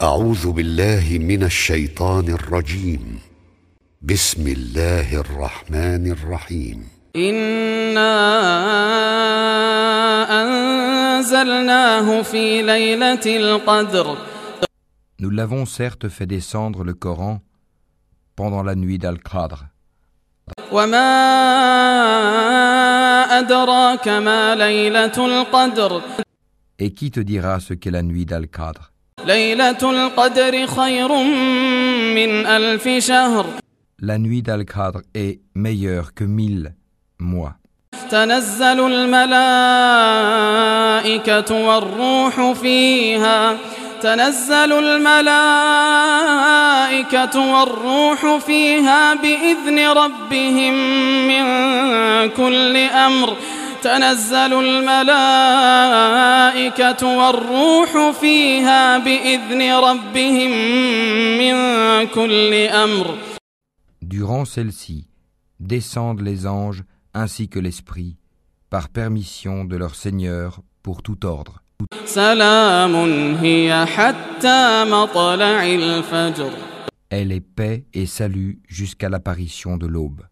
أعوذ بالله من الشيطان الرجيم بسم الله الرحمن الرحيم إنا أنزلناه في ليلة القدر Nous l'avons certes fait descendre le Coran pendant la nuit d'Al-Qadr. وما أدراك ما ليلة القدر Et qui te dira ce qu'est la nuit d'Al-Qadr ليلة القدر خير من ألف شهر. La nuit d'Al-Qadr est meilleure que mille mois. تنزل الملائكة والروح فيها. تنزل الملائكة والروح فيها بإذن ربهم من كل أمر. تنزل الملائكة والروح فيها بإذن ربهم من كل أمر Durant celle-ci, descendent les anges ainsi que l'Esprit, par permission de leur Seigneur pour tout ordre. سلام هي حتى مطلع الفجر Elle est paix et salut jusqu'à l'apparition de l'aube.